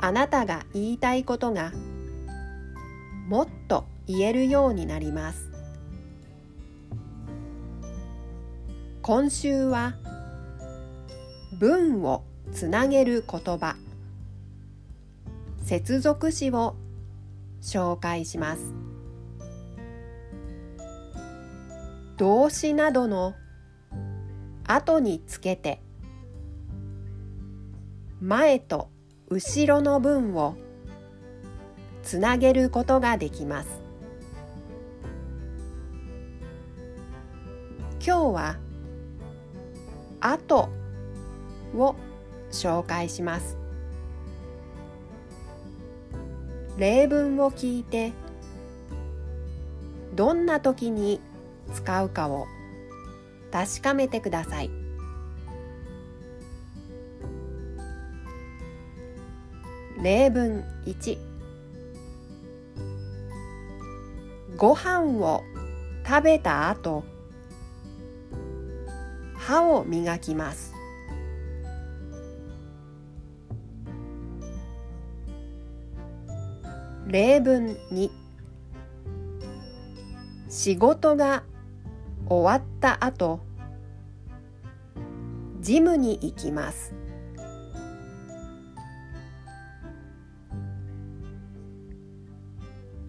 あなたが言いたいことがもっと言えるようになります。今週は文をつなげる言葉。接続詞を紹介します。動詞などの後につけて前と後ろの文をつなげることができます。今日は「後」を紹介します。例文を聞いてどんな時に使うかを確かめてください。例文1ご飯を食べた後歯を磨きます。例文2仕事が終わった後ジムに行きます。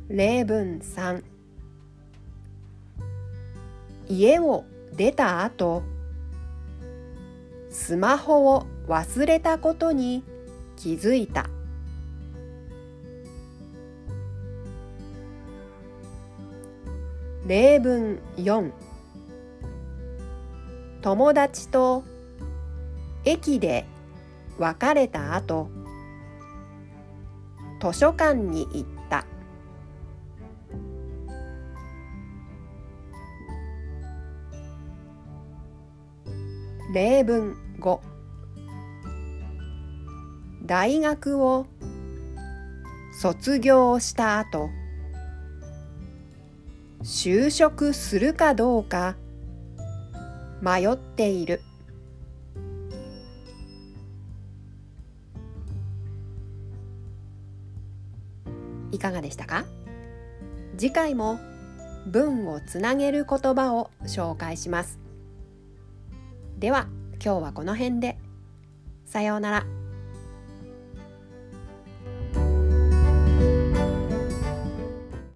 例文3家を出た後スマホを忘れたことに気づいた。例文4友達と駅で別れた後図書館に行った。例文5大学を卒業した後就職するかどうか迷っている。いかがでしたか？次回も文をつなげる言葉を紹介します。では今日はこの辺でさようなら。